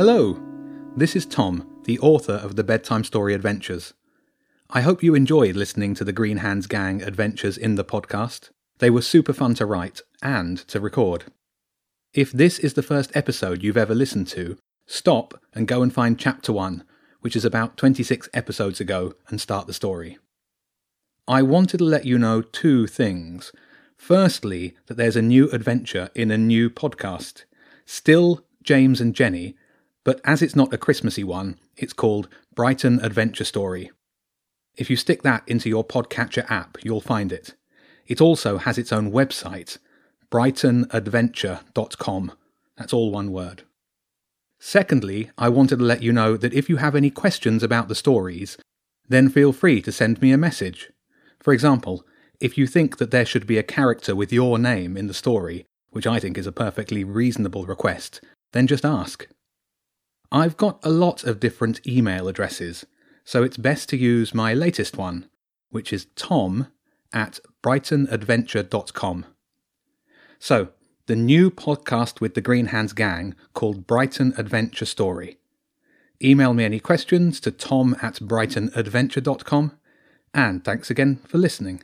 Hello, this is Tom, the author of the Bedtime Story Adventures. I hope you enjoyed listening to the Green Hands Gang adventures in the podcast. They were super fun to write and to record. If this is the first episode you've ever listened to, stop and go and find chapter 1, which is about 26 episodes ago, and start the story. I wanted to let you know two things. Firstly, that there's a new adventure in a new podcast. Still James and Jenny, but as it's not a Christmassy one, it's called Brighton Adventure Story. If you stick that into your podcatcher app, you'll find it. It also has its own website, brightonadventure.com. That's all one word. Secondly, I wanted to let you know that if you have any questions about the stories, then feel free to send me a message. For example, if you think that there should be a character with your name in the story, which I think is a perfectly reasonable request, then just ask. I've got a lot of different email addresses, so it's best to use my latest one, which is tom at brightonadventure.com. So, the new podcast with the Green Hands Gang called Brighton Adventure Story. Email me any questions to tom at brightonadventure.com, and thanks again for listening.